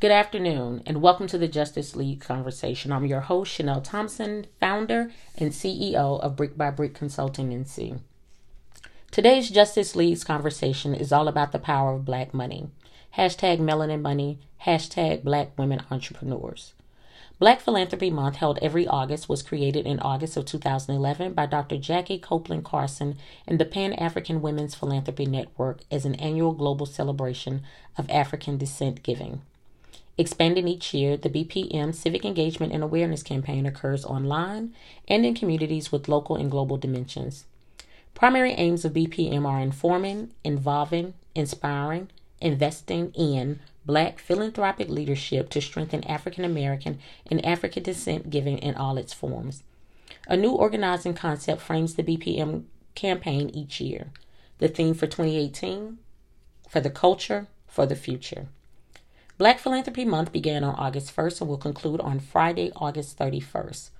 Good afternoon, and welcome to the Justice League Conversation. I'm your host, Chanel Thompson, founder and CEO of Brick by Brick Consulting NC. Today's Justice League's conversation is all about the power of black money. Hashtag melanin money, hashtag black women entrepreneurs. Black Philanthropy Month, held every August, was created in August of 2011 by Dr. Jackie Copeland Carson and the Pan African Women's Philanthropy Network as an annual global celebration of African descent giving. Expanding each year, the BPM Civic Engagement and Awareness Campaign occurs online and in communities with local and global dimensions. Primary aims of BPM are informing, involving, inspiring, investing in Black philanthropic leadership to strengthen African American and African descent giving in all its forms. A new organizing concept frames the BPM campaign each year. The theme for 2018 For the Culture, for the Future. Black Philanthropy Month began on August 1st and will conclude on Friday, August 31st.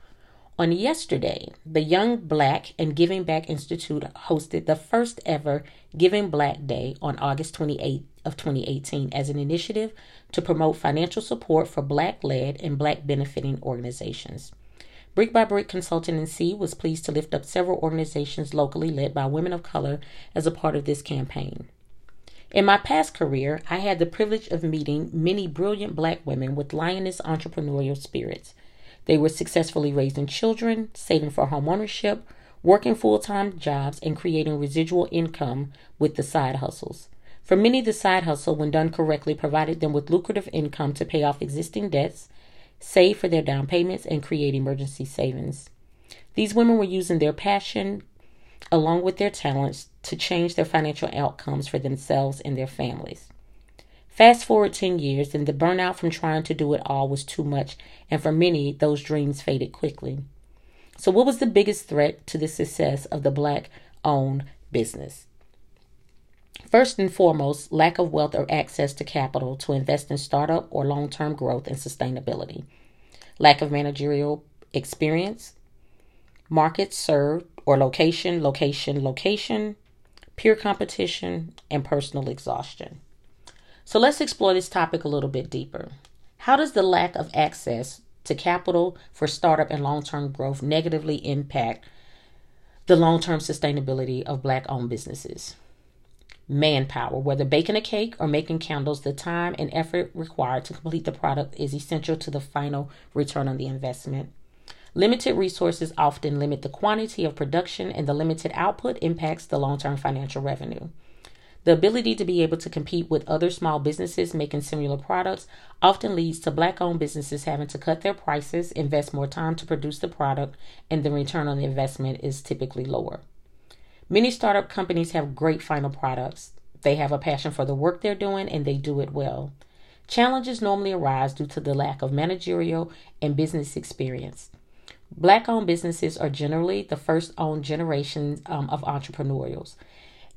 On yesterday, the Young Black and Giving Back Institute hosted the first ever Giving Black Day on August 28th of 2018 as an initiative to promote financial support for black-led and black benefiting organizations. Brick by Brick Consulting NC was pleased to lift up several organizations locally led by women of color as a part of this campaign. In my past career, I had the privilege of meeting many brilliant black women with lioness entrepreneurial spirits. They were successfully raising children, saving for homeownership, working full time jobs, and creating residual income with the side hustles. For many, the side hustle, when done correctly, provided them with lucrative income to pay off existing debts, save for their down payments, and create emergency savings. These women were using their passion, along with their talents, to change their financial outcomes for themselves and their families. Fast forward 10 years, and the burnout from trying to do it all was too much, and for many, those dreams faded quickly. So, what was the biggest threat to the success of the black owned business? First and foremost, lack of wealth or access to capital to invest in startup or long term growth and sustainability, lack of managerial experience, markets served or location, location, location, peer competition, and personal exhaustion. So let's explore this topic a little bit deeper. How does the lack of access to capital for startup and long term growth negatively impact the long term sustainability of black owned businesses? Manpower, whether baking a cake or making candles, the time and effort required to complete the product is essential to the final return on the investment. Limited resources often limit the quantity of production, and the limited output impacts the long term financial revenue. The ability to be able to compete with other small businesses making similar products often leads to black owned businesses having to cut their prices, invest more time to produce the product, and the return on the investment is typically lower. Many startup companies have great final products. They have a passion for the work they're doing and they do it well. Challenges normally arise due to the lack of managerial and business experience. Black owned businesses are generally the first owned generation um, of entrepreneurs,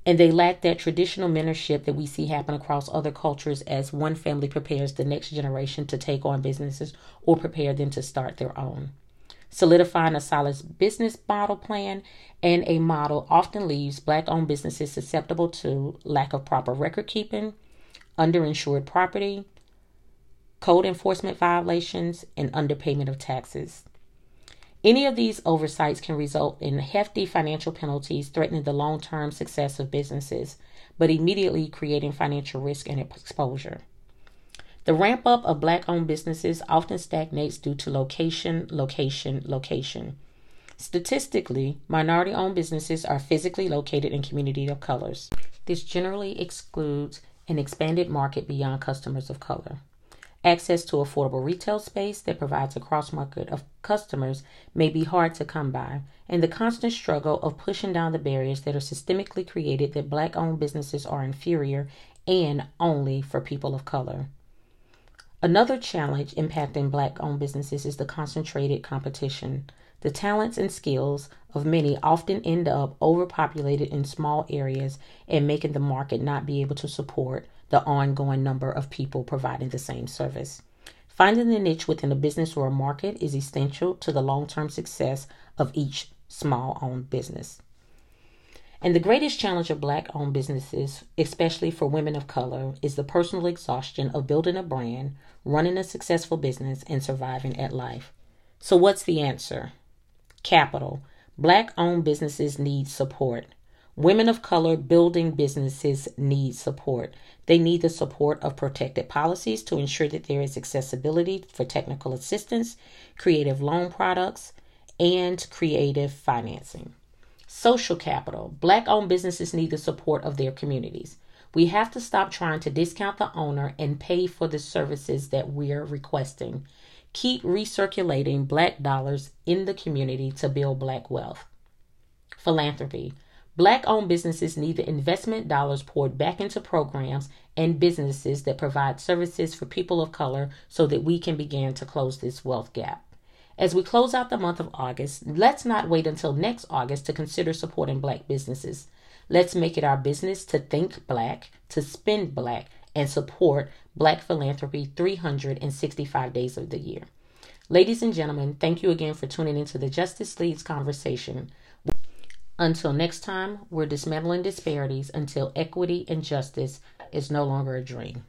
and they lack that traditional mentorship that we see happen across other cultures as one family prepares the next generation to take on businesses or prepare them to start their own. Solidifying a solid business model plan and a model often leaves black owned businesses susceptible to lack of proper record keeping, underinsured property, code enforcement violations, and underpayment of taxes. Any of these oversights can result in hefty financial penalties threatening the long term success of businesses, but immediately creating financial risk and exposure. The ramp up of black owned businesses often stagnates due to location, location, location. Statistically, minority owned businesses are physically located in communities of colors. This generally excludes an expanded market beyond customers of color. Access to affordable retail space that provides a cross market of customers may be hard to come by, and the constant struggle of pushing down the barriers that are systemically created that black owned businesses are inferior and only for people of color. Another challenge impacting black owned businesses is the concentrated competition. The talents and skills of many often end up overpopulated in small areas and making the market not be able to support the ongoing number of people providing the same service. Finding the niche within a business or a market is essential to the long term success of each small owned business. And the greatest challenge of black owned businesses, especially for women of color, is the personal exhaustion of building a brand, running a successful business, and surviving at life. So, what's the answer? Capital. Black owned businesses need support. Women of color building businesses need support. They need the support of protected policies to ensure that there is accessibility for technical assistance, creative loan products, and creative financing. Social capital. Black owned businesses need the support of their communities. We have to stop trying to discount the owner and pay for the services that we're requesting. Keep recirculating black dollars in the community to build black wealth. Philanthropy. Black owned businesses need the investment dollars poured back into programs and businesses that provide services for people of color so that we can begin to close this wealth gap. As we close out the month of August, let's not wait until next August to consider supporting black businesses. Let's make it our business to think black, to spend black, and support black philanthropy 365 days of the year. Ladies and gentlemen, thank you again for tuning into the Justice Leads conversation. Until next time, we're dismantling disparities until equity and justice is no longer a dream.